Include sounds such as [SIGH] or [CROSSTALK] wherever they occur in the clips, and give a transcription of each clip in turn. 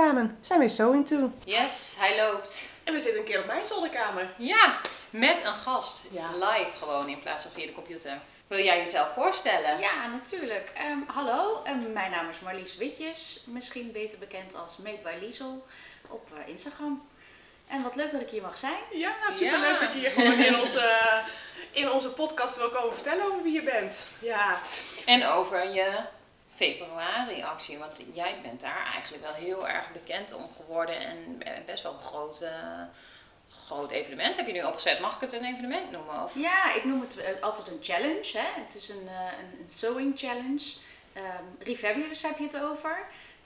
samen zijn we So Into. Yes, hij loopt. En we zitten een keer op mijn zolderkamer. Ja, met een gast. Ja. Live gewoon in plaats van via de computer. Wil jij jezelf voorstellen? Ja, natuurlijk. Ehm, hallo, ehm, mijn naam is Marlies Witjes, misschien beter bekend als Made by Liesel op eh, Instagram. En wat leuk dat ik hier mag zijn. Ja, superleuk Ja. dat je hier gewoon in onze, in onze podcast wil komen vertellen over wie je bent. Ja, En over je februari-actie, want jij bent daar eigenlijk wel heel erg bekend om geworden en best wel een groot, eh, groot evenement heb je nu opgezet. Mag ik het een evenement noemen? Of? Ja, ik noem het eh, altijd een challenge. Hè? Het is een, eh, een, sewing challenge. Ehm Refabulous heb je het over,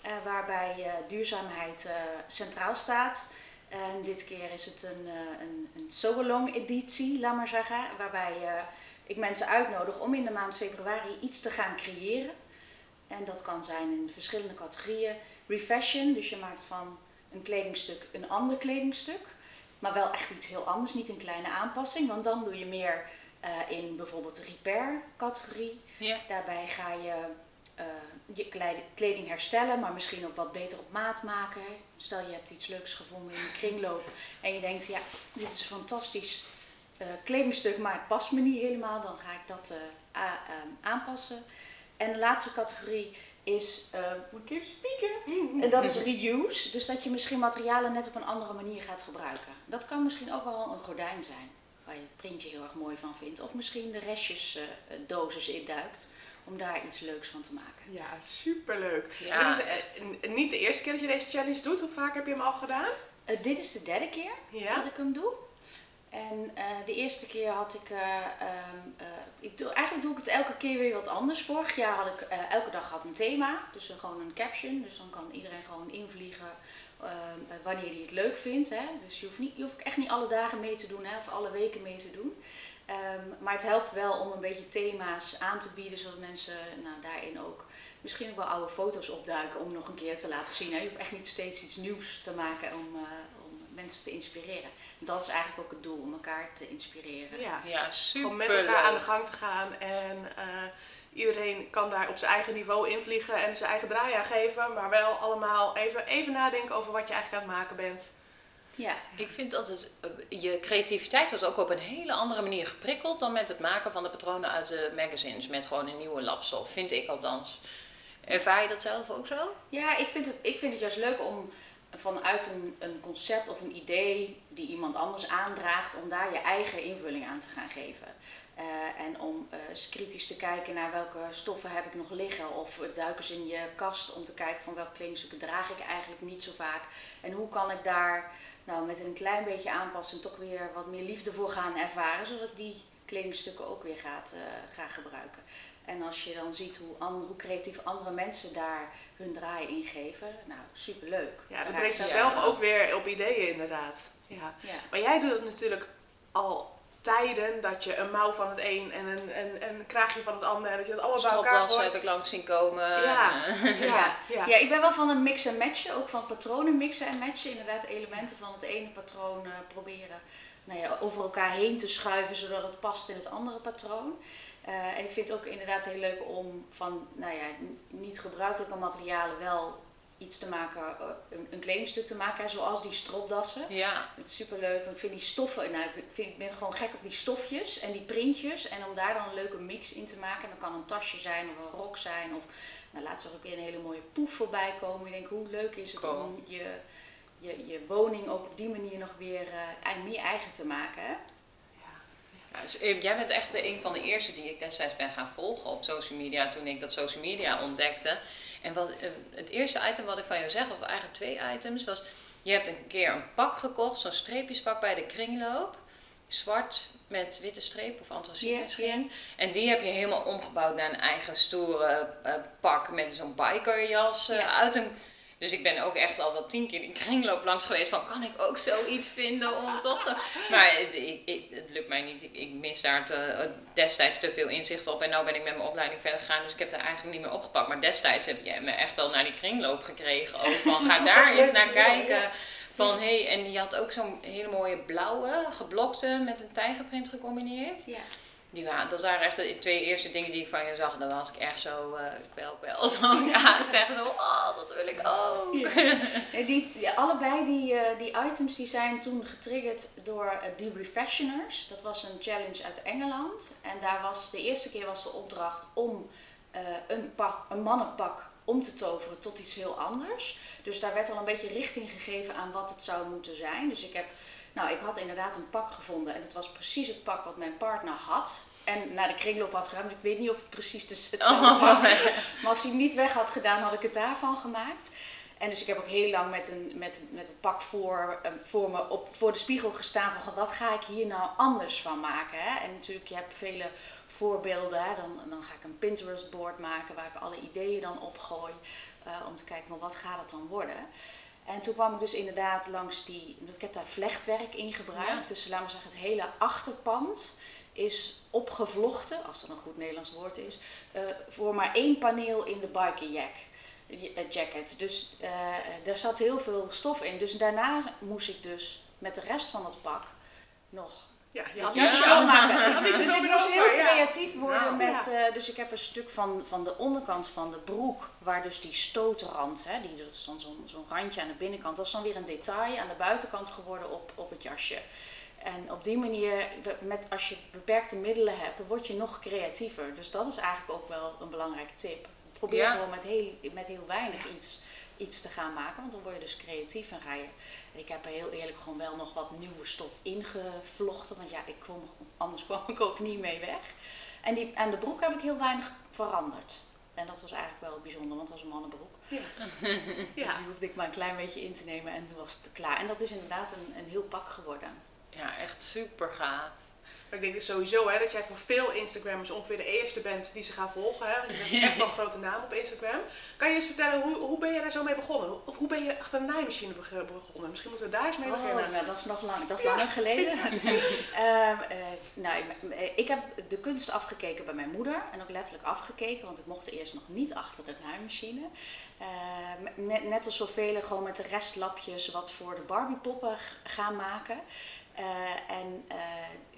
eh, waarbij eh, duurzaamheid eh, centraal staat. En dit keer is het een, eh, een, een sew-along editie, laat maar zeggen, waarbij eh, ik mensen uitnodig om in de maand februari iets te gaan creëren. En dat kan zijn in verschillende categorieën. Refashion, dus je maakt van een kledingstuk een ander kledingstuk. Maar wel echt iets heel anders, niet een kleine aanpassing. Want dan doe je meer eh, in bijvoorbeeld de repair categorie. Ja. Daarbij ga je eh, je kleding herstellen, maar misschien ook wat beter op maat maken. Stel je hebt iets leuks gevonden in de kringloop en je denkt, ja, dit is een fantastisch eh, kledingstuk, maar het past me niet helemaal. Dan ga ik dat aanpassen. En de laatste categorie is, eh, moet ik spieken? [LAUGHS] En dat is reuse. Dus dat je misschien materialen net op een andere manier gaat gebruiken. Dat kan misschien ook wel een gordijn zijn. Waar je het printje heel erg mooi van vindt. Of misschien de restjes eh, dozes induikt. Om daar iets leuks van te maken. ja superleuk. Ja. En Dit is eh, niet de eerste keer dat je deze challenge doet. Hoe vaak heb je hem al gedaan? Dit is de derde keer Ja. dat ik hem doe. En eh, de eerste keer had ik, eh, ehm, eh, ik doe, eigenlijk doe ik het elke keer weer wat anders. Vorig jaar had ik elke dag had een thema, dus een- gewoon een caption. Dus dan kan iedereen gewoon invliegen ehm, eh, wanneer hij het leuk vindt. Hè? Dus je hoeft, niet, echt niet alle dagen mee te doen hè? of alle weken mee te doen. Ehm, maar het helpt wel om een beetje thema's aan te bieden, zodat mensen nou, daarin ook misschien ook wel oude foto's opduiken om nog een keer te laten zien. Hè? Je hoeft echt niet steeds iets nieuws te maken om, om mensen te inspireren. En dat is eigenlijk ook het doel, om elkaar te inspireren. Ja. Ja, super Gewoon met elkaar aan de gang te gaan en eh, iedereen kan daar op zijn eigen niveau invliegen en zijn eigen draai aan geven, maar wel allemaal even, even nadenken over wat je eigenlijk aan het maken bent. Ja. Ik vind dat het, eh, je creativiteit wordt ook op een hele andere manier geprikkeld dan met het maken van de patronen uit de magazines. Met gewoon een nieuwe lapstof, vind ik althans. Ervaar je dat zelf ook zo? Ja, ik vind, het, ik vind het juist leuk om vanuit een, een concept of een idee die iemand anders aandraagt, om daar je eigen invulling aan te gaan geven. Eh, en om eh, eens kritisch te kijken naar welke stoffen heb ik nog liggen. Of duik eens in je kast om te kijken van welke kledingstukken draag ik eigenlijk niet zo vaak. En hoe kan ik daar nou, met een klein beetje aanpassing toch weer wat meer liefde voor gaan ervaren. Zodat ik die kledingstukken ook weer gaat, eh, gebruiken. En als je dan ziet hoe, hoe creatief andere mensen daar hun draai in geven, nou superleuk. Ja, dat brengt jezelf zelf ook weer op ideeën inderdaad. Ja. Ja. Maar jij doet het natuurlijk al tijden dat je een mouw van het een en een, een, een kraagje van het ander en dat je dat allemaal bij elkaar Stropdas heb gooit. ik langs zien komen. Ja. Ja, ja. Ja, ik ben wel van een mix en matchen, ook van patronen mixen en matchen. Inderdaad, elementen van het ene patroon eh, proberen nou ja, over elkaar heen te schuiven, zodat het past in het andere patroon. Eh, en ik vind het ook inderdaad heel leuk om van nou ja, niet gebruikelijke materialen wel iets te maken, eh, een, een kledingstuk te maken, zoals die stropdassen. ja. Het is superleuk, want ik vind die stoffen, nou, ik, vind, ik ben gewoon gek op die stofjes en die printjes. En om daar dan een leuke mix in te maken, dan kan een tasje zijn of een rok zijn. Of nou, laatst zag ik weer een hele mooie poef voorbij komen. Ik denk, hoe leuk is het Cool. om je, je, je woning ook op die manier nog weer eh, meer eigen te maken. Hè? Dus, jij bent echt een van de eerste die ik destijds ben gaan volgen op social media toen ik dat social media ontdekte. En wat, eh, het eerste item wat ik van jou zeg, of eigenlijk twee items, was je hebt een keer een pak gekocht, zo'n streepjespak bij de kringloop. Zwart met witte streep of antraciet misschien. En die heb je helemaal omgebouwd naar een eigen stoere eh, pak met zo'n bikerjas Ja. uit een dus ik ben ook echt al wel tien keer die kringloop langs geweest van kan ik ook zoiets vinden om toch zo. Maar het, ik, ik- het lukt mij niet. Ik, ik mis daar te- destijds te veel inzicht op. En nu ben ik met mijn opleiding verder gegaan, dus ik heb daar eigenlijk niet meer opgepakt. Maar destijds heb jij me echt wel naar die kringloop gekregen. Ook van ga [LAUGHS] daar eens naar kijken. ja. Van hé, en die had ook zo'n hele mooie blauwe, geblokte met een tijgerprint gecombineerd. Ja. Die waren, dat waren echt de twee eerste dingen die ik van je zag. Dan was ik echt zo, uh, kwel, kwel, [LAUGHS] zo ja, zeggen zo, oh, dat wil ik ook. Ja. [LAUGHS] Die, die, allebei die, uh, die items die zijn toen getriggerd door uh, die Refashioners. Dat was een challenge uit Engeland. En daar was, de eerste keer was de opdracht om een, pak, een mannenpak om te toveren tot iets heel anders. Dus daar werd al een beetje richting gegeven aan wat het zou moeten zijn. Dus ik heb nou, ik had inderdaad een pak gevonden en het was precies het pak wat mijn partner had. En naar de kringloop had gedaan. Ik weet niet of het precies hetzelfde oh, was. Maar als hij niet weg had gedaan, had ik het daarvan gemaakt. En dus ik heb ook heel lang met, een, met, met het pak voor, um, voor me op, voor de spiegel gestaan van wat ga ik hier nou anders van maken. Hè? En natuurlijk, je hebt vele voorbeelden. Hè? Dan, dan ga ik een Pinterest board maken waar ik alle ideeën dan opgooi. Uh, om te kijken van wat gaat het dan worden. En toen kwam ik dus inderdaad langs die, ik heb daar vlechtwerk in gebruikt. Dus laten we zeggen, het hele achterpand is opgevlochten, als dat een goed Nederlands woord is, uh, voor maar één paneel in de biker jack, eh, jacket. Dus uh, daar zat heel veel stof in. Dus daarna moest ik dus met de rest van het pak nog ja, je had ja. schoonmaken. dus ik moest heel creatief worden met. Uh, dus ik heb een stuk van, van de onderkant van de broek, waar dus die stootrand, hè, die, dat is dan zo'n zo'n randje aan de binnenkant, dat is dan weer een detail aan de buitenkant geworden op, op het jasje. En op die manier, met, als je beperkte middelen hebt, dan word je nog creatiever. Dus dat is eigenlijk ook wel een belangrijke tip. Probeer gewoon met heel, met heel weinig iets, iets te gaan maken, want dan word je dus creatief en ga je ik heb er heel eerlijk gewoon wel nog wat nieuwe stof ingevlochten. Want ja, ik kwam, anders [LAUGHS] kwam ik ook niet mee weg. En die, aan de broek heb ik heel weinig veranderd. En dat was eigenlijk wel bijzonder, want het was een mannenbroek. Ja. [LAUGHS] ja. Dus die hoefde ik maar een klein beetje in te nemen en toen was het klaar. En dat is inderdaad een, een heel pak geworden. Ja, echt super gaaf ik denk sowieso hè, dat jij voor veel Instagrammers ongeveer de eerste bent die ze gaan volgen. Hè? Je bent echt wel een grote naam op Instagram. Kan je eens vertellen, hoe, hoe ben je daar zo mee begonnen? Of hoe ben je achter een naaimachine begonnen? Misschien moeten we daar eens mee oh, beginnen. Nou, dat is nog lang, dat is langer geleden. uh, [LAUGHS] [LAUGHS] nou, ik heb de kunst afgekeken bij mijn moeder. En ook letterlijk afgekeken, want ik mocht eerst nog niet achter de naaimachine. Uh, net, net als zoveel gewoon met de restlapjes wat voor de Barbie-poppen gaan maken. Uh, en uh,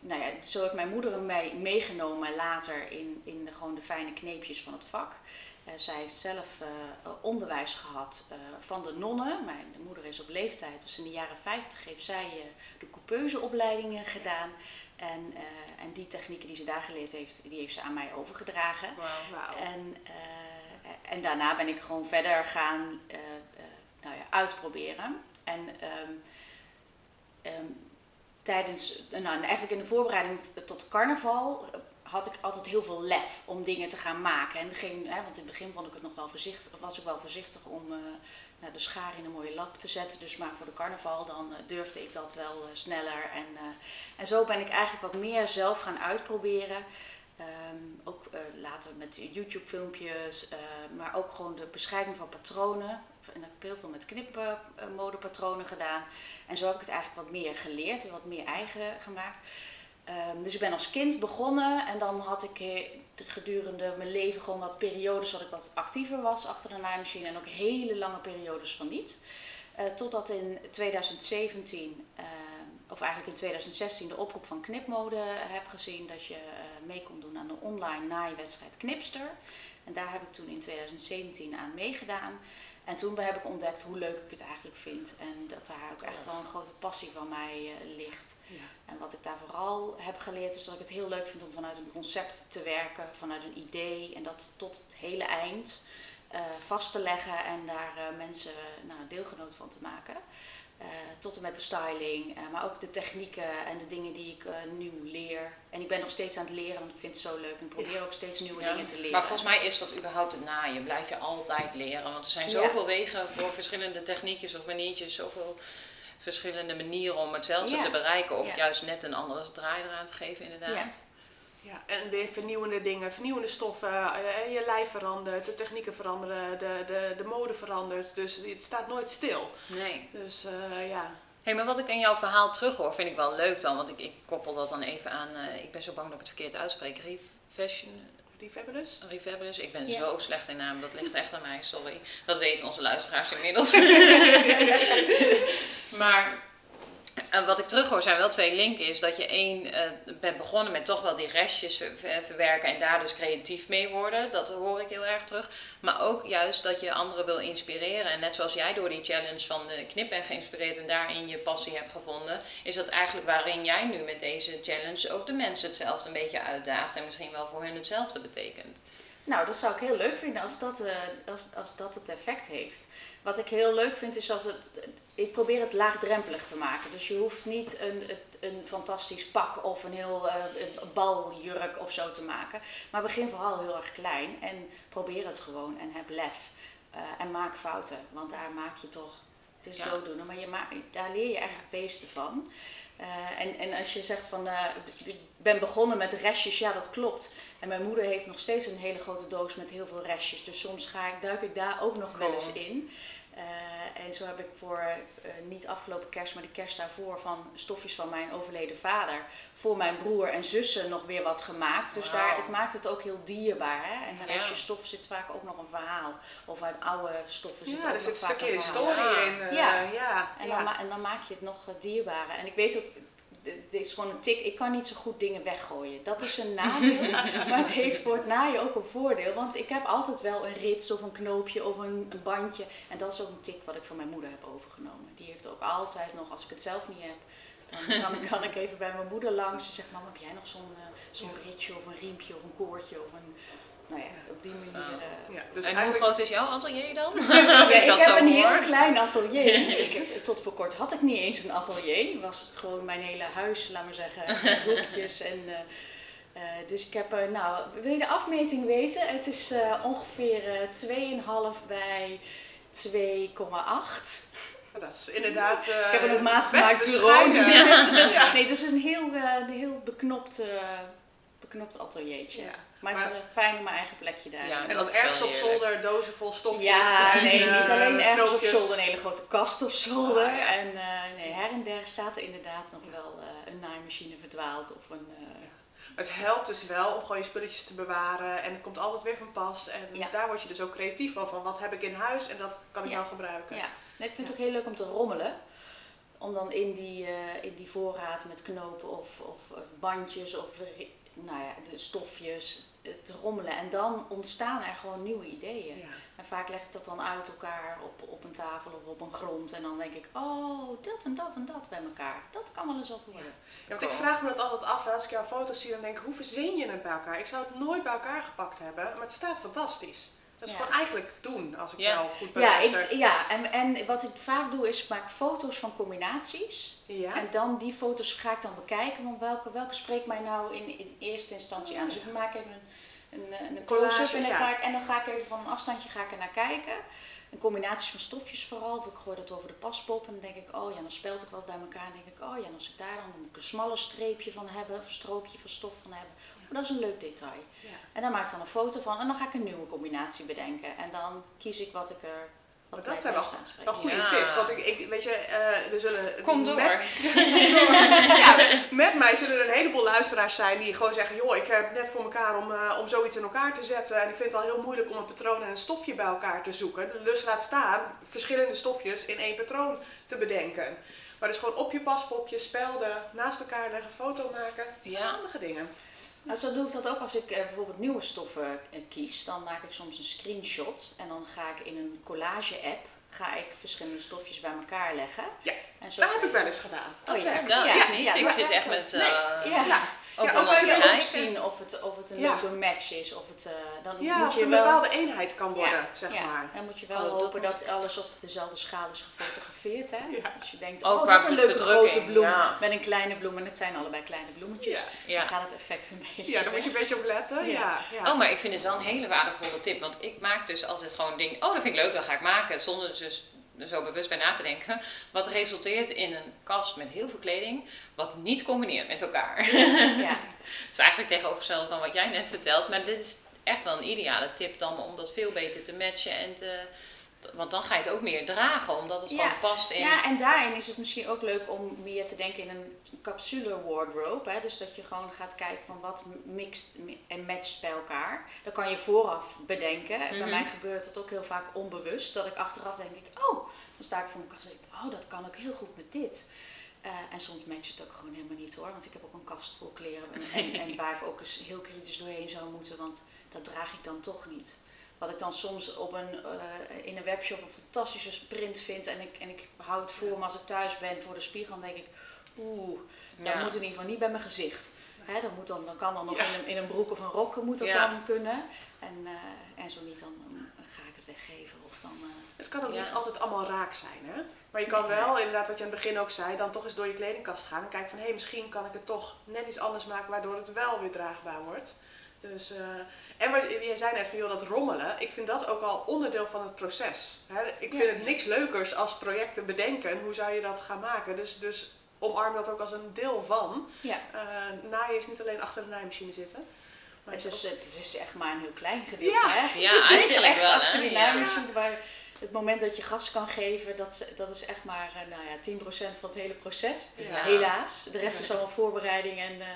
nou ja, zo heeft mijn moeder mij meegenomen later in, in de, gewoon de fijne kneepjes van het vak. Uh, zij heeft zelf onderwijs gehad van de nonnen. Mijn moeder is op leeftijd, dus in de jaren 50 heeft zij de coupeuseopleidingen gedaan. En, en die technieken die ze daar geleerd heeft, die heeft ze aan mij overgedragen. Wow, En, en daarna ben ik gewoon verder gaan nou ja, uitproberen. En um, um, tijdens, nou eigenlijk in de voorbereiding tot carnaval eh, had ik altijd heel veel lef om dingen te gaan maken. En geen, hè, want in het begin vond ik het nog wel voorzichtig, was ik wel voorzichtig om uh, nou, de schaar in een mooie lap te zetten. Dus maar voor de carnaval dan durfde ik dat wel sneller. En, en zo ben ik eigenlijk wat meer zelf gaan uitproberen. Um, ook later met YouTube filmpjes, maar ook gewoon de beschrijving van patronen. En ik heb heel veel met knipmodepatronen gedaan. En zo heb ik het eigenlijk wat meer geleerd en wat meer eigen gemaakt. Um, dus ik ben als kind begonnen en dan had ik eh, gedurende mijn leven gewoon wat periodes dat ik wat actiever was achter de naaimachine en ook hele lange periodes van niet. Uh, totdat in 2017, uh, ehm, of eigenlijk in 2016, de oproep van Knipmode heb gezien dat je mee kon doen aan de online naaiwedstrijd Knipster. En daar heb ik toen in 2017 aan meegedaan. En toen heb ik ontdekt hoe leuk ik het eigenlijk vind. En dat daar ook echt wel een grote passie van mij uh, ligt. Ja. En wat ik daar vooral heb geleerd is dat ik het heel leuk vind om vanuit een concept te werken, vanuit een idee. En dat tot het hele eind uh, vast te leggen en daar uh, mensen nou, deelgenoot van te maken. Uh, tot en met de styling, uh, maar ook de technieken en de dingen die ik uh, nu leer. En ik ben nog steeds aan het leren, want ik vind het zo leuk en probeer ook steeds nieuwe dingen te leren. Maar volgens mij is dat überhaupt het naaien. Blijf je altijd leren, want er zijn zoveel ja. wegen voor verschillende techniekjes of maniertjes, zoveel verschillende manieren om hetzelfde ja. te bereiken. Of juist net een andere draai eraan te geven, inderdaad. Ja, en weer vernieuwende dingen, vernieuwende stoffen, uh, je lijf verandert, de technieken veranderen, de, de, de mode verandert. Dus het staat nooit stil. Nee. Dus uh, ja. Hé, hey, maar wat ik in jouw verhaal terughoor, vind ik wel leuk dan. Want ik, ik koppel dat dan even aan, uh, ik ben zo bang dat ik het verkeerd uitspreek. Refashion, Refabulous? Refabulous. Ik ben ja. zo slecht in naam. Dat ligt echt aan mij, sorry. Dat weten onze luisteraars inmiddels. [LAUGHS] maar En wat ik terughoor zijn wel twee linken. Is dat je één uh, bent begonnen met toch wel die restjes verwerken en daar dus creatief mee worden. Dat hoor ik heel erg terug. Maar ook juist dat je anderen wil inspireren. En net zoals jij door die challenge van de knip bent geïnspireerd en daarin je passie hebt gevonden. Is dat eigenlijk waarin jij nu met deze challenge ook de mensen hetzelfde een beetje uitdaagt. En misschien wel voor hen hetzelfde betekent. Nou, dat zou ik heel leuk vinden als dat, uh, als, als dat het effect heeft. Wat ik heel leuk vind is als het. Ik probeer het laagdrempelig te maken. Dus je hoeft niet een, een fantastisch pak of een heel uh, baljurk of zo te maken. Maar begin vooral heel erg klein en probeer het gewoon en heb lef. Uh, en maak fouten, want daar maak je toch. Het is ja. dooddoener, maar je maakt, daar leer je echt het beeste van. Uh, en, en als je zegt van, uh, ik ben begonnen met restjes, ja dat klopt. En mijn moeder heeft nog steeds een hele grote doos met heel veel restjes. Dus soms ga ik, duik ik daar ook nog wel eens in. Uh, en zo heb ik voor uh, niet afgelopen kerst, maar de kerst daarvoor van stofjes van mijn overleden vader voor mijn broer en zussen nog weer wat gemaakt. Dus daar, het maakt het ook heel dierbaar. Hè? En als je stof zit vaak ook nog een verhaal. Of uit oude stoffen zit ja, ook er nog zit vaak een een stukje historie in. Uh, Ja. ja. En, ja. dan en dan maak je het nog dierbarer. En ik weet ook, dit is gewoon een tik, ik kan niet zo goed dingen weggooien. Dat is een nadeel, [LAUGHS] maar het heeft voor het naaien ook een voordeel. Want ik heb altijd wel een rits of een knoopje of een, een bandje. En dat is ook een tik wat ik van mijn moeder heb overgenomen. Die heeft ook altijd nog, als ik het zelf niet heb, dan kan, [LAUGHS] kan ik even bij mijn moeder langs. Ze zegt, mam, heb jij nog zo'n eh, zo'n ritsje of een riempje of een koordje of een... Nou ja, op die manier... eh, Ja, dus en hoe groot is jouw atelier dan? [LAUGHS] ja, ik heb een hoor. heel klein atelier. [LAUGHS] Ik heb, tot voor kort had ik niet eens een atelier. Was het gewoon mijn hele huis, laat maar zeggen, met [LAUGHS] hoekjes. En, eh, eh, dus ik heb, eh, nou, wil je de afmeting weten? Het is eh, ongeveer eh 2,5 bij 2,8. dat is inderdaad. eh, Ik heb een op maat gemaakt bureau. Dus, Ja. Nee, het is een heel, eh, een heel beknopt, eh, beknopt ateliertje. Ja. Maar het is Maar- fijn om mijn eigen plekje daar. Ja, En dat dan ergens op zolder dozen vol stofjes. Ja, en, nee, [LAUGHS] niet alleen ergens op zolder, een hele grote kast op zolder. Ah, ja. En eh, nee, her en der staat er inderdaad nog wel eh, een naaimachine verdwaald of een... eh, Het helpt dus wel om gewoon je spulletjes te bewaren en het komt altijd weer van pas. En Ja. daar word je dus ook creatief van, van wat heb ik in huis en dat kan ik Ja. nou gebruiken. ja. Nee, ik vind het ook heel leuk om te rommelen. Om dan in die, eh, in die voorraad met knopen of, of bandjes of nou ja, de stofjes te rommelen. En dan ontstaan er gewoon nieuwe ideeën. Ja. En vaak leg ik dat dan uit elkaar op, op een tafel of op een grond. En dan denk ik, oh, dat en dat en dat bij elkaar. Dat kan wel eens wat worden. Ja, want ik vraag me dat altijd af, hè, als ik jouw foto's zie, dan denk ik, hoe verzin je het bij elkaar? Ik zou het nooit bij elkaar gepakt hebben, maar het staat fantastisch. Dat is Ja. gewoon eigenlijk doen, als ik Ja. jou goed Ja, beluister. ik, ja en, en wat ik vaak doe is ik maak foto's van combinaties. Ja? En dan die foto's ga ik dan bekijken, want welke, welke spreekt mij nou in, in eerste instantie Oh, aan. Dus ja. ik maak even een, een, een Collage, close-up en, dan ja. ga ik- en dan ga ik even van een afstandje ga ik er naar kijken. Een combinaties van stofjes vooral, of ik gooi dat over de paspop en dan denk ik, oh ja, dan speld ik wat bij elkaar. En dan denk ik, oh ja, en als ik daar dan een smalle streepje van hebben, of een strookje van stof van hebben. Oh, dat is een leuk detail. Ja. En dan maak ik dan een foto van en dan ga ik een nieuwe combinatie bedenken. En dan kies ik wat ik er Maar dat zijn wel, goede Ja. tips. Want ik, ik, weet je, eh, er zullen... Kom door. Met, [LAUGHS] ja, met mij zullen er een heleboel luisteraars zijn die gewoon zeggen... joh, ik heb net voor elkaar om, eh, om zoiets in elkaar te zetten. En ik vind het al heel moeilijk om een patroon en een stofje bij elkaar te zoeken. Dus laat staan verschillende stofjes in één patroon te bedenken. Maar dus gewoon op je paspopje, spelden, naast elkaar leggen, foto maken. Ja. Handige dingen. Nou, zo doe ik dat ook als ik eh, bijvoorbeeld nieuwe stoffen eh, kies. Dan maak ik soms een screenshot en dan ga ik in een collage-app ga ik verschillende stofjes bij elkaar leggen. Ja, en zo Dat heb ik wel eens gedaan. Dat Oh ja, werkt. Dat Ja, ik niet. ja, ik zit echt met... Nee, eh, ja. Ja. Ook Ja, kun je ook kijken. zien of het, of het een Ja. leuke match is. Of het, eh, dan Ja, moet of je het een wel, bepaalde eenheid kan worden, ja, zeg ja, maar. Dan moet je wel Oh, hopen dat, moet- alles op dezelfde schaal is gefotografeerd. Hè? Ja. Als je denkt, Ook oh dat is een leuke grote bloem ja. met een kleine bloem. En het zijn allebei kleine bloemetjes. Ja. Ja. Dan gaat het effect een beetje Ja, daar moet je een beetje op letten. Ja. Ja. Ja. Oh, maar ik vind het wel een hele waardevolle tip. Want ik maak dus altijd gewoon dingen. Oh, dat vind ik leuk, dat ga ik maken. Zonder er dus er zo bewust bij na te denken. Wat resulteert in een kast met heel veel kleding. Wat niet combineert met elkaar. Ja. [LAUGHS] Het is eigenlijk tegenovergestelde van wat jij net vertelt. Maar dit is echt wel een ideale tip dan om dat veel beter te matchen. En te, want dan ga je het ook meer dragen. Omdat het Ja. gewoon past in... Ja, en daarin is het misschien ook leuk om meer te denken in een capsule wardrobe. Hè? Dus dat je gewoon gaat kijken van wat mixt en matcht bij elkaar. Dat kan je vooraf bedenken. Bij Mhm. mij gebeurt het ook heel vaak onbewust. Dat ik achteraf denk ik, oh, dan sta ik voor mijn kast en denk oh, dat kan ook heel goed met dit. Eh, en soms matcht het ook gewoon helemaal niet hoor. Want ik heb ook een kast vol kleren. En, en, [LAUGHS] waar ik ook eens heel kritisch doorheen zou moeten. Want dat draag ik dan toch niet. Wat ik dan soms op een, uh, in een webshop een fantastische print vind. En ik, en ik hou het voor me als ik thuis ben voor de spiegel. Dan denk ik, oeh, dat moet in ieder geval niet bij mijn gezicht. Hè, dat, moet dan, dan kan dan nog in, een, in een broek of een rok moet dat dan kunnen. En, uh, en zo niet, dan, ga ik het weggeven. Of dan, uh, het kan ook niet altijd allemaal raak zijn, hè? Maar je kan wel, inderdaad, wat je aan het begin ook zei, dan toch eens door je kledingkast gaan en kijken van hé, hey, misschien kan ik het toch net iets anders maken waardoor het wel weer draagbaar wordt. Dus, uh, en wat, je zei net van joh, dat rommelen, ik vind dat ook al onderdeel van het proces. Hè? Ik vind het niks leukers als projecten bedenken, hoe zou je dat gaan maken. Dus, dus omarm dat ook als een deel van. Ja. Uh, naaien is niet alleen achter de naaimachine zitten. Maar het, is, het is echt maar een heel klein gedeelte, ja. hè? Ja, eigenlijk wel, achter hè? die naaimachine, waar het moment dat je gas kan geven, dat, dat is echt maar uh, nou ja, 10% van het hele proces. Helaas. De rest is allemaal voorbereiding en uh,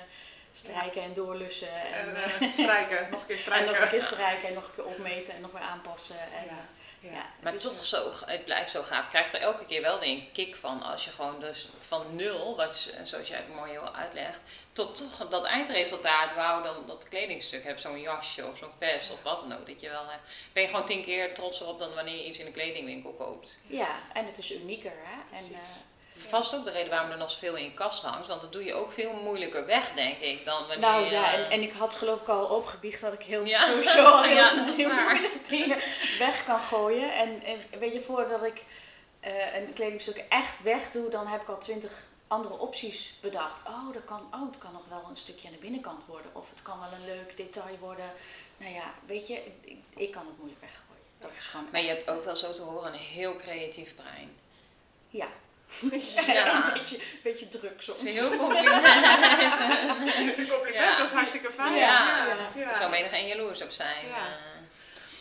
strijken en doorlussen. En, en strijken, [LAUGHS] nog een keer strijken. En nog een keer strijken en nog een keer opmeten en nog weer aanpassen. En, ja. maar het, is toch zo, het blijft zo gaaf. Je krijgt er elke keer wel een kick van als je gewoon dus van nul, wat, zoals jij het mooi uitlegt, tot toch dat eindresultaat, wauw, dan dat kledingstuk hebt, zo'n jasje of zo'n vest of wat dan ook, dat je wel hebt. Ben je gewoon tien keer trotser op dan wanneer je iets in een kledingwinkel koopt. Ja, en het is unieker hè. En, vast ook de reden waarom er nog zoveel in je kast hangt. Want dat doe je ook veel moeilijker weg, denk ik, dan wanneer Nou ja, en, en ik had geloof ik al opgebiecht dat ik heel ja. sowieso [LAUGHS] heel, ja, dingen weg kan gooien. En, en weet je, voordat ik uh, een kledingstuk echt weg doe, dan heb ik al twintig andere opties bedacht. Oh, dat kan, oh, het kan nog wel een stukje aan de binnenkant worden. Of het kan wel een leuk detail worden. Nou ja, weet je, ik, ik kan het moeilijk weggooien. Dat is gewoon maar je hebt ook wel zo te horen een heel creatief brein. Ja, ja, een beetje, beetje druk soms. Het [LAUGHS] is heel compliment. het is een compliment, dat is hartstikke fijn. Ja, zou menig en jaloers op zijn. Uh.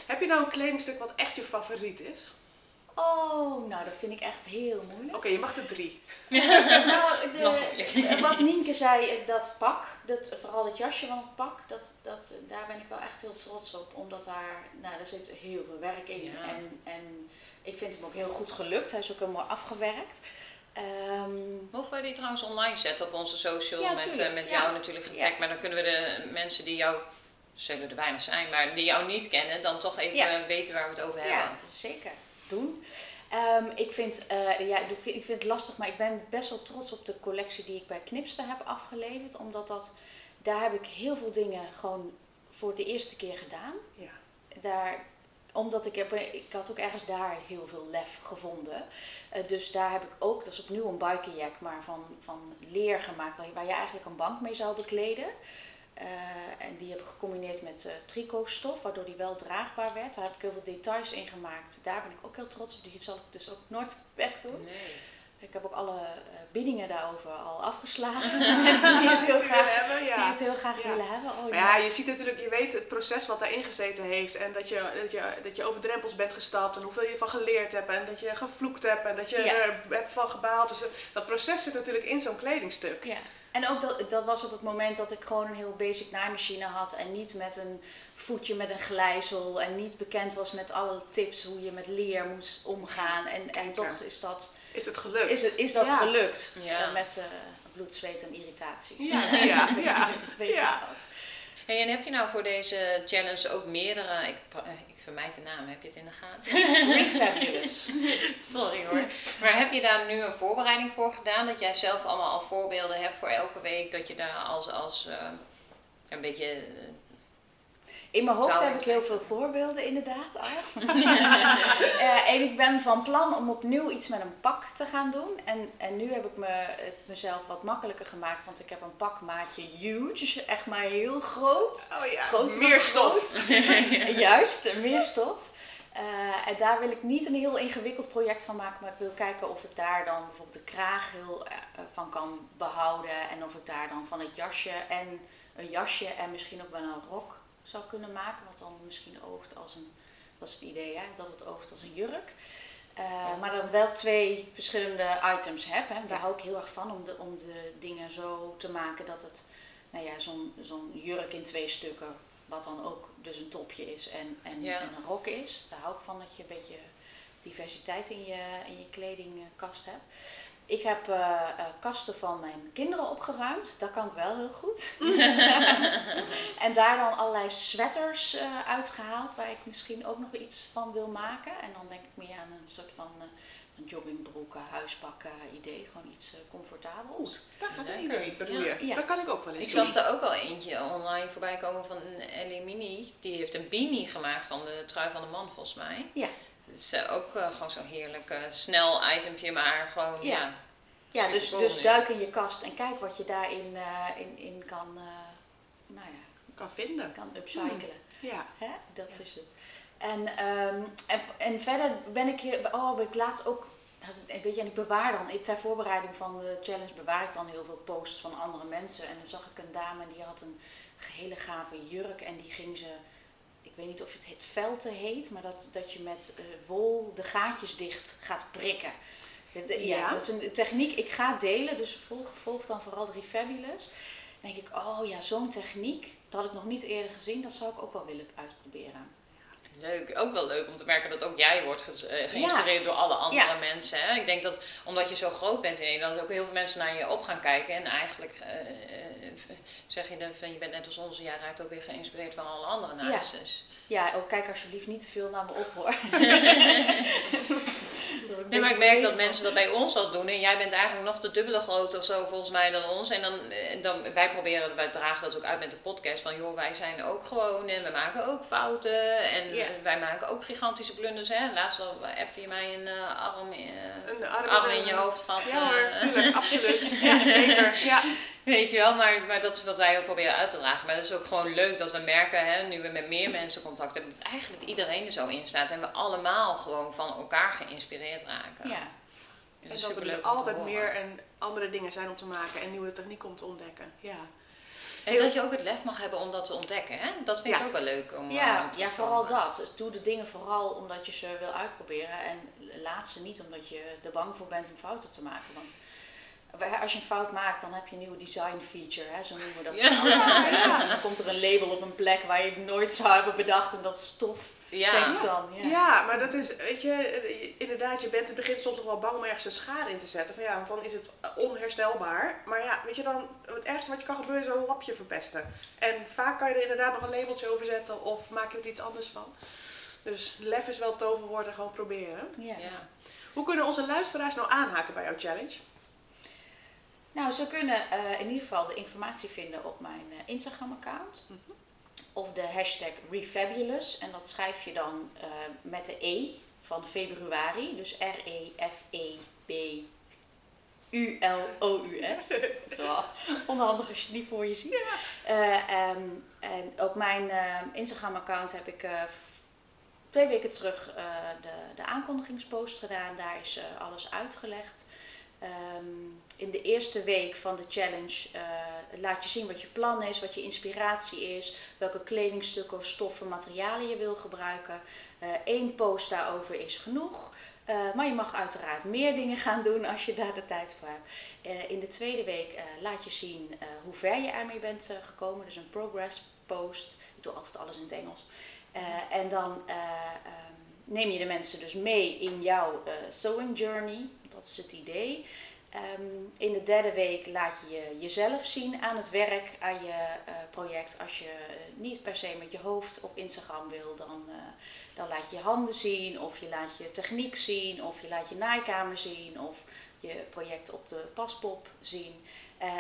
Heb je nou een kledingstuk wat echt je favoriet is? Oh, nou dat vind ik echt heel moeilijk. Oké, je mag er drie. [LAUGHS] nou, de, wat Nienke zei, dat pak, dat, vooral het jasje van het pak, dat, dat, daar ben ik wel echt heel trots op. Omdat daar, nou, daar zit heel veel werk in. En, en ik vind hem ook heel goed gelukt. Hij is ook heel mooi afgewerkt. Um, Mogen wij die trouwens online zetten op onze social met, uh, met jou natuurlijk getagd. Maar dan kunnen we de mensen die jou, zullen er weinig zijn, maar die jou niet kennen, dan toch even weten waar we het over hebben. Ja, zeker. Doen. Um, ik, vind, uh, ja, ik vind het lastig, maar ik ben best wel trots op de collectie die ik bij Knipster heb afgeleverd. Omdat dat, daar heb ik heel veel dingen gewoon voor de eerste keer gedaan. Ja. Daar omdat ik, heb, ik had ook ergens daar heel veel lef gevonden. Uh, dus daar heb ik ook, dat is opnieuw een bikerjack, maar van, van leer gemaakt, waar je eigenlijk een bank mee zou bekleden. Uh, en die heb ik gecombineerd met uh, tricotstof, waardoor die wel draagbaar werd. Daar heb ik heel veel details in gemaakt. Daar ben ik ook heel trots op. Die zal ik dus ook nooit wegdoen. Nee. Ik heb ook alle uh, biedingen daarover al afgeslagen. [LAUGHS] [LAUGHS] Mensen die het heel graag, hebben, ja. die het heel graag willen hebben. Oh, ja. je ziet natuurlijk, je weet het proces wat daarin gezeten heeft. En dat je, dat, je, dat je over drempels bent gestapt. En hoeveel je van geleerd hebt. En dat je gevloekt hebt. En dat je er hebt van gebaald. Dus dat proces zit natuurlijk in zo'n kledingstuk. Ja. En ook dat, dat was op het moment dat ik gewoon een heel basic naaimachine had. En niet met een voetje met een glijzel. En niet bekend was met alle tips hoe je met leer moest omgaan. En, en toch is dat is het gelukt? Is, het, is dat gelukt? Ja. met uh, bloed, zweet en irritatie. Ja, ja, [LAUGHS] ja. Weet ja. dat. Hey, en heb je nou voor deze challenge ook meerdere, ik, ik vermijd de naam, heb je het in de gaten? Fabulous. [LAUGHS] Sorry hoor. Maar heb je daar nu een voorbereiding voor gedaan? Dat jij zelf allemaal al voorbeelden hebt voor elke week? Dat je daar als, als uh, een beetje in mijn hoofd heb ik heel veel voorbeelden inderdaad uh, [LAUGHS] [LAUGHS] en ik ben van plan om opnieuw iets met een pak te gaan doen. En, en nu heb ik me, het mezelf wat makkelijker gemaakt, want ik heb een pakmaatje huge, echt maar heel groot. Oh ja, meer stof. [LAUGHS] Juist, meer stof. Uh, en daar wil ik niet een heel ingewikkeld project van maken, maar ik wil kijken of ik daar dan bijvoorbeeld de kraag heel uh, van kan behouden. En of ik daar dan van het jasje en een jasje en misschien ook wel een rok zou kunnen maken. Wat dan misschien oogt als een, dat is het idee, hè, dat het oogt als een jurk. Uh, maar dan wel twee verschillende items heb. Hè. Daar hou ik heel erg van om de, om de dingen zo te maken dat het, nou ja, zo'n zo'n jurk in twee stukken, wat dan ook dus een topje is en, en, en, een rok is. Daar hou ik van dat je een beetje diversiteit in je, in je kledingkast hebt. Ik heb eh, eh, kasten van mijn kinderen opgeruimd. Dat kan ik wel heel goed. [LAUGHS] en daar dan allerlei sweaters uh, uitgehaald waar ik misschien ook nog iets van wil maken. En dan denk ik meer aan een soort van een joggingbroeken, huispakken idee. Gewoon iets comfortabels. Daar gaat een idee, bedoel je? Ja. Dat kan ik ook wel eens Ik zag er ook al eentje online voorbij komen van Ellie Mini. Die heeft een beanie gemaakt van de trui van de man volgens mij. Ja. Het is ook uh, gewoon zo'n heerlijk uh, snel itempje, maar gewoon ja. Ja, ja dus, dus duik in je kast en kijk wat je daarin uh, in, in kan, nou ja, kan vinden. Kan upcyclen. Hmm. Ja. Hè? Dat ja. is het. En, um, en, en verder ben ik hier, oh, ben ik laatst ook weet je, en ik bewaar dan, ter voorbereiding van de challenge bewaar ik dan heel veel posts van andere mensen. En dan zag ik een dame die had een hele gave jurk en die ging ze ik weet niet of het, het velte heet, maar dat, dat je met uh, wol de gaatjes dicht gaat prikken. ja, ja, dat is een techniek, ik ga delen, dus volg, volg dan vooral de Refabulous. Dan denk ik, oh ja, zo'n techniek, dat had ik nog niet eerder gezien, dat zou ik ook wel willen uitproberen. Leuk. Ook wel leuk om te merken dat ook jij wordt ge eh, geïnspireerd door alle andere mensen. Hè? Ik denk dat omdat je zo groot bent in Nederland, ook heel veel mensen naar je op gaan kijken. En eigenlijk uh, zeg je dan van je bent net als onze, jij raakt ook weer geïnspireerd van alle andere naarstes. Ja. ja, ook kijk alsjeblieft niet te veel naar me op hoor. [LAUGHS] nee, maar ik merk dat mensen dat bij ons al doen. En jij bent eigenlijk nog de dubbele groot of zo volgens mij dan ons. En dan, dan wij proberen, wij dragen dat ook uit met de podcast. Van joh, wij zijn ook gewoon en we maken ook fouten. En wij maken ook gigantische blunders. Hè? Laatst al appte je mij een uh, arm, uh, een arm, arm in je hoofd gehad. Ja hoor, uh, tuurlijk, absoluut. [LAUGHS] Ja, zeker. Ja. Weet je wel, maar, maar dat is wat wij ook proberen uit te dragen. Maar het is ook gewoon leuk dat we merken, hè, nu we met meer mensen contact hebben, dat eigenlijk iedereen er zo in staat. En we allemaal gewoon van elkaar geïnspireerd raken. Ja. Dus en dat er altijd meer en andere dingen zijn om te maken en nieuwe technieken om te ontdekken. Ja. En dat je ook het lef mag hebben om dat te ontdekken. Hè? Dat vind ik ook wel leuk. Om, ja, uh, ja vooral dat. Dus doe de dingen vooral omdat je ze wil uitproberen. En laat ze niet omdat je er bang voor bent om fouten te maken. Want als je een fout maakt, dan heb je een nieuwe design feature, hè? zo noemen we dat. Ja. Ja. Dan komt er een label op een plek waar je het nooit zou hebben bedacht en dat stof ja. dan. Ja. ja, maar dat is, weet je, inderdaad, je bent in het begin soms nog wel bang om ergens een schade in te zetten. Van ja, want dan is het onherstelbaar. Maar ja, weet je dan, het ergste wat je kan gebeuren is een lapje verpesten. En vaak kan je er inderdaad nog een labeltje over zetten of maak je er iets anders van. Dus lef is wel toverwoord en gewoon proberen. Ja. ja. Hoe kunnen onze luisteraars nou aanhaken bij jouw challenge? Nou, ze kunnen uh, in ieder geval de informatie vinden op mijn uh, Instagram-account. Mm -hmm. Of de hashtag Refabulous. En dat schrijf je dan uh, met de E van februari. Dus R-E-F-E-B-U-L-O-U-S. [LAUGHS] dat is wel onhandig als je het niet voor je ziet. Ja. Um, en op mijn Instagram-account heb ik twee weken terug de, de aankondigingspost gedaan. Daar is alles uitgelegd. Um, in de eerste week van de challenge uh, laat je zien wat je plan is, wat je inspiratie is, welke kledingstukken of stoffen, materialen je wil gebruiken. Eén uh, post daarover is genoeg. Uh, maar je mag uiteraard meer dingen gaan doen als je daar de tijd voor hebt. in de tweede week laat je zien hoe ver je ermee bent gekomen. Dus een progress post. Ik doe altijd alles in het Engels. en dan um, neem je de mensen dus mee in jouw sewing journey. Dat is het idee. Um, in de derde week laat je jezelf zien aan het werk, aan je uh, project. Als je uh, niet per se met je hoofd op Instagram wil, dan, uh, dan laat je je handen zien, of je laat je techniek zien, of je laat je naaikamer zien, of je project op de paspop zien.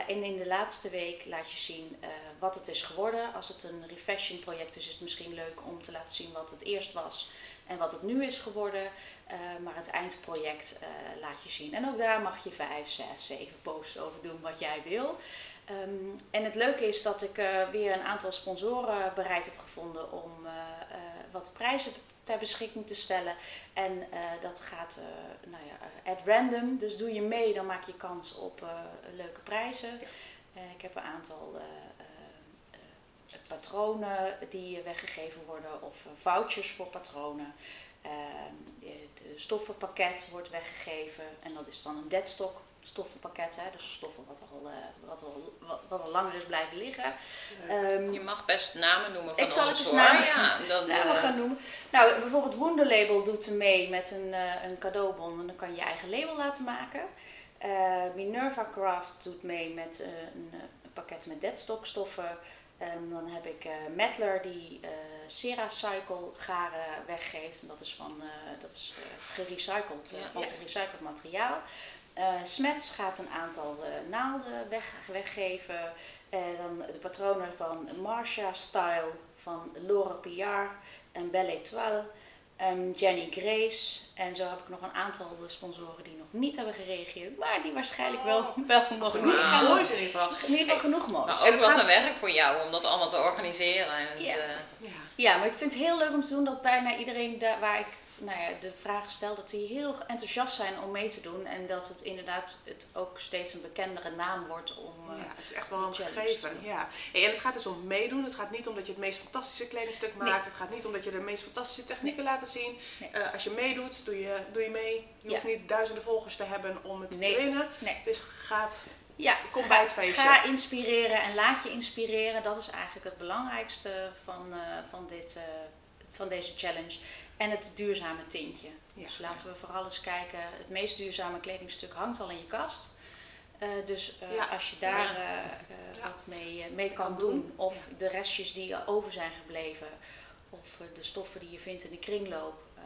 En in de laatste week laat je zien wat het is geworden. Als het een refashing project is, is het misschien leuk om te laten zien wat het eerst was en wat het nu is geworden. Uh, maar het eindproject laat je zien. En ook daar mag je vijf, zes, zeven posts over doen wat jij wil. Um, en het leuke is dat ik weer een aantal sponsoren bereid heb gevonden om wat prijzen ter beschikking te stellen. En dat gaat nou ja, at random. Dus doe je mee, dan maak je kans op leuke prijzen. Ja. ik heb een aantal patronen die weggegeven worden of vouchers voor patronen. Uh, het stoffenpakket wordt weggegeven en dat is dan een deadstock stoffenpakket, hè, dus stoffen wat al, uh, wat al, wat, al langer is blijven liggen. Um, je mag best namen noemen van ik zal het eens namen, ja, dat, namen gaan noemen. Nou, bijvoorbeeld Wonderlabel doet er mee met een, uh, een cadeaubon en dan kan je je eigen label laten maken. Minerva Craft doet mee met een, een, pakket met deadstockstoffen. En dan heb ik uh, Mettler die uh, Ceracycle garen weggeeft. En dat is, van, dat is gerecycled, van gerecycled materiaal. Smets gaat een aantal naalden weg, weggeven. dan de patronen van Marcia Style van Laura Pillard en Belle Étoile. Um, Jenny Grace. En zo heb ik nog een aantal sponsoren die nog niet hebben gereageerd. Maar die waarschijnlijk wel, Oh. wel nog Genoeg gaan moois in ieder geval. In ieder geval genoeg moois. Maar ook het wat gaat- een werk voor jou om dat allemaal te organiseren. En Ja. eh, Ja. Ja, maar ik vind het heel leuk om te doen dat bijna iedereen daar waar ik nou ja, de vragen stel, dat die heel enthousiast zijn om mee te doen. En dat het inderdaad het ook steeds een bekendere naam wordt om. eh, Ja, het is echt wel een gegeven. Ja. Hey, en het gaat dus om meedoen. Het gaat niet om dat je het meest fantastische kledingstuk maakt. Nee. Het gaat niet om dat je de meest fantastische technieken laat zien. Nee. Eh, als je meedoet, doe je, doe je mee. Je Ja. hoeft niet duizenden volgers te hebben om het Nee. te winnen. Nee. Het is, gaat Ja, Kom bij het feestje. Ga inspireren en laat je inspireren. Dat is eigenlijk het belangrijkste van, eh, van, dit, eh, van deze challenge. En het duurzame tintje. Ja. Dus laten we vooral eens kijken. Het meest duurzame kledingstuk hangt al in je kast. Eh, dus eh, Ja. als je daar Ja. eh, eh, Ja. wat mee, mee kan kan doen, doen. of Ja. de restjes die over zijn gebleven, of de stoffen die je vindt in de kringloop, eh,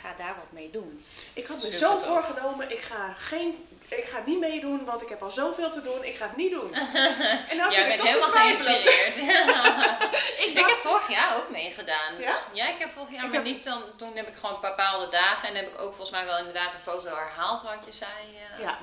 ga daar wat mee doen. Ik had me zo voorgenomen, ik ga, geen, ik ga niet meedoen, want ik heb al zoveel te doen. Ik ga het niet doen. [LAUGHS] En nou jij zit ik bent toch helemaal geïnspireerd. [LAUGHS] Ik ik dacht, heb vorig jaar ook meegedaan. Ja? ik heb vorig jaar, Ik maar heb- niet dan, toen heb ik gewoon bepaalde dagen en heb ik ook volgens mij wel inderdaad een foto herhaald wat je zei. eh. ja,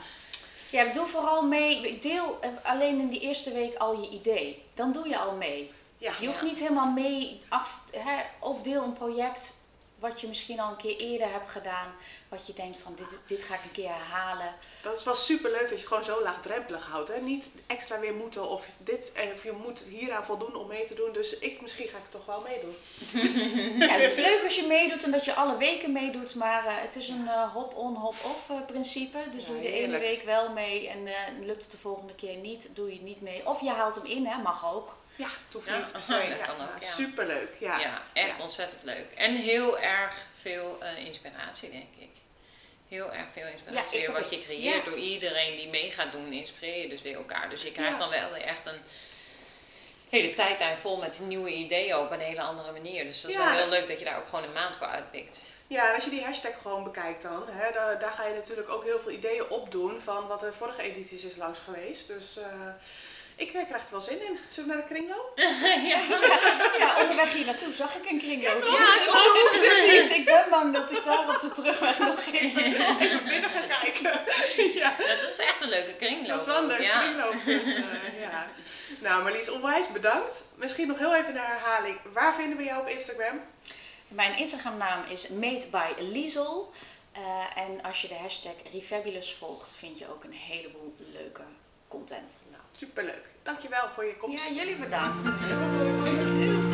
Ja, doe vooral mee. Deel eh, alleen in die eerste week al je idee. Dan doe je al mee. ja. Je hoeft Ja. niet helemaal mee af, hè, of deel een project wat je misschien al een keer eerder hebt gedaan. Wat je denkt van dit, dit ga ik een keer herhalen. Dat is wel super leuk dat je het gewoon zo laagdrempelig houdt. Hè? Niet extra weer moeten of dit en of je moet hieraan voldoen om mee te doen. Dus ik misschien ga ik toch wel meedoen. [LAUGHS] [LAUGHS] Ja, het is leuk als je meedoet en dat je alle weken meedoet. Maar eh, het is een eh, hop-on, hop-off eh, principe. Dus Ja, doe je de heerlijk. ene week wel mee en eh, lukt het de volgende keer niet, doe je het niet mee. Of je haalt hem in, hè, mag ook. Ja, het hoeft Ja, niet per se. dat Ja, kan ook, ja. Superleuk. Ja. Ja, echt ontzettend leuk. En heel erg veel eh, inspiratie, denk ik. Heel erg veel inspiratie. Weer wat je creëert door iedereen die mee gaat doen, inspireer je dus weer elkaar. Dus je krijgt dan wel weer echt een hele tijdlijn vol met nieuwe ideeën op een hele andere manier. Dus dat is wel heel leuk dat je daar ook gewoon een maand voor uitpikt. Ja, en als je die hashtag gewoon bekijkt dan, hè, daar, daar ga je natuurlijk ook heel veel ideeën opdoen van wat de vorige edities is langs geweest. Dus eh, ik eh, krijg er wel zin in. Zullen we naar de kringloop? [LAUGHS] ja. Ja, onderweg hier naartoe zag ik een kringloop. Ja, klopt. Dus ik ben bang dat ik daar op de terugweg nog even... Even binnen gaan kijken. [LAUGHS] ja. Dat is echt een leuke kringloop. Dat is wel een leuke ja. kringloop. Dus, eh, ja. Nou, Marlies, onwijs bedankt. Misschien nog heel even naar herhaling. Waar vinden we jou op Instagram? Mijn Instagram naam is Made by Liesel. Eh, en als je de hashtag Refabulous volgt, vind je ook een heleboel leuke content. Nou, superleuk. Dankjewel voor je komst. Ja, jullie bedankt.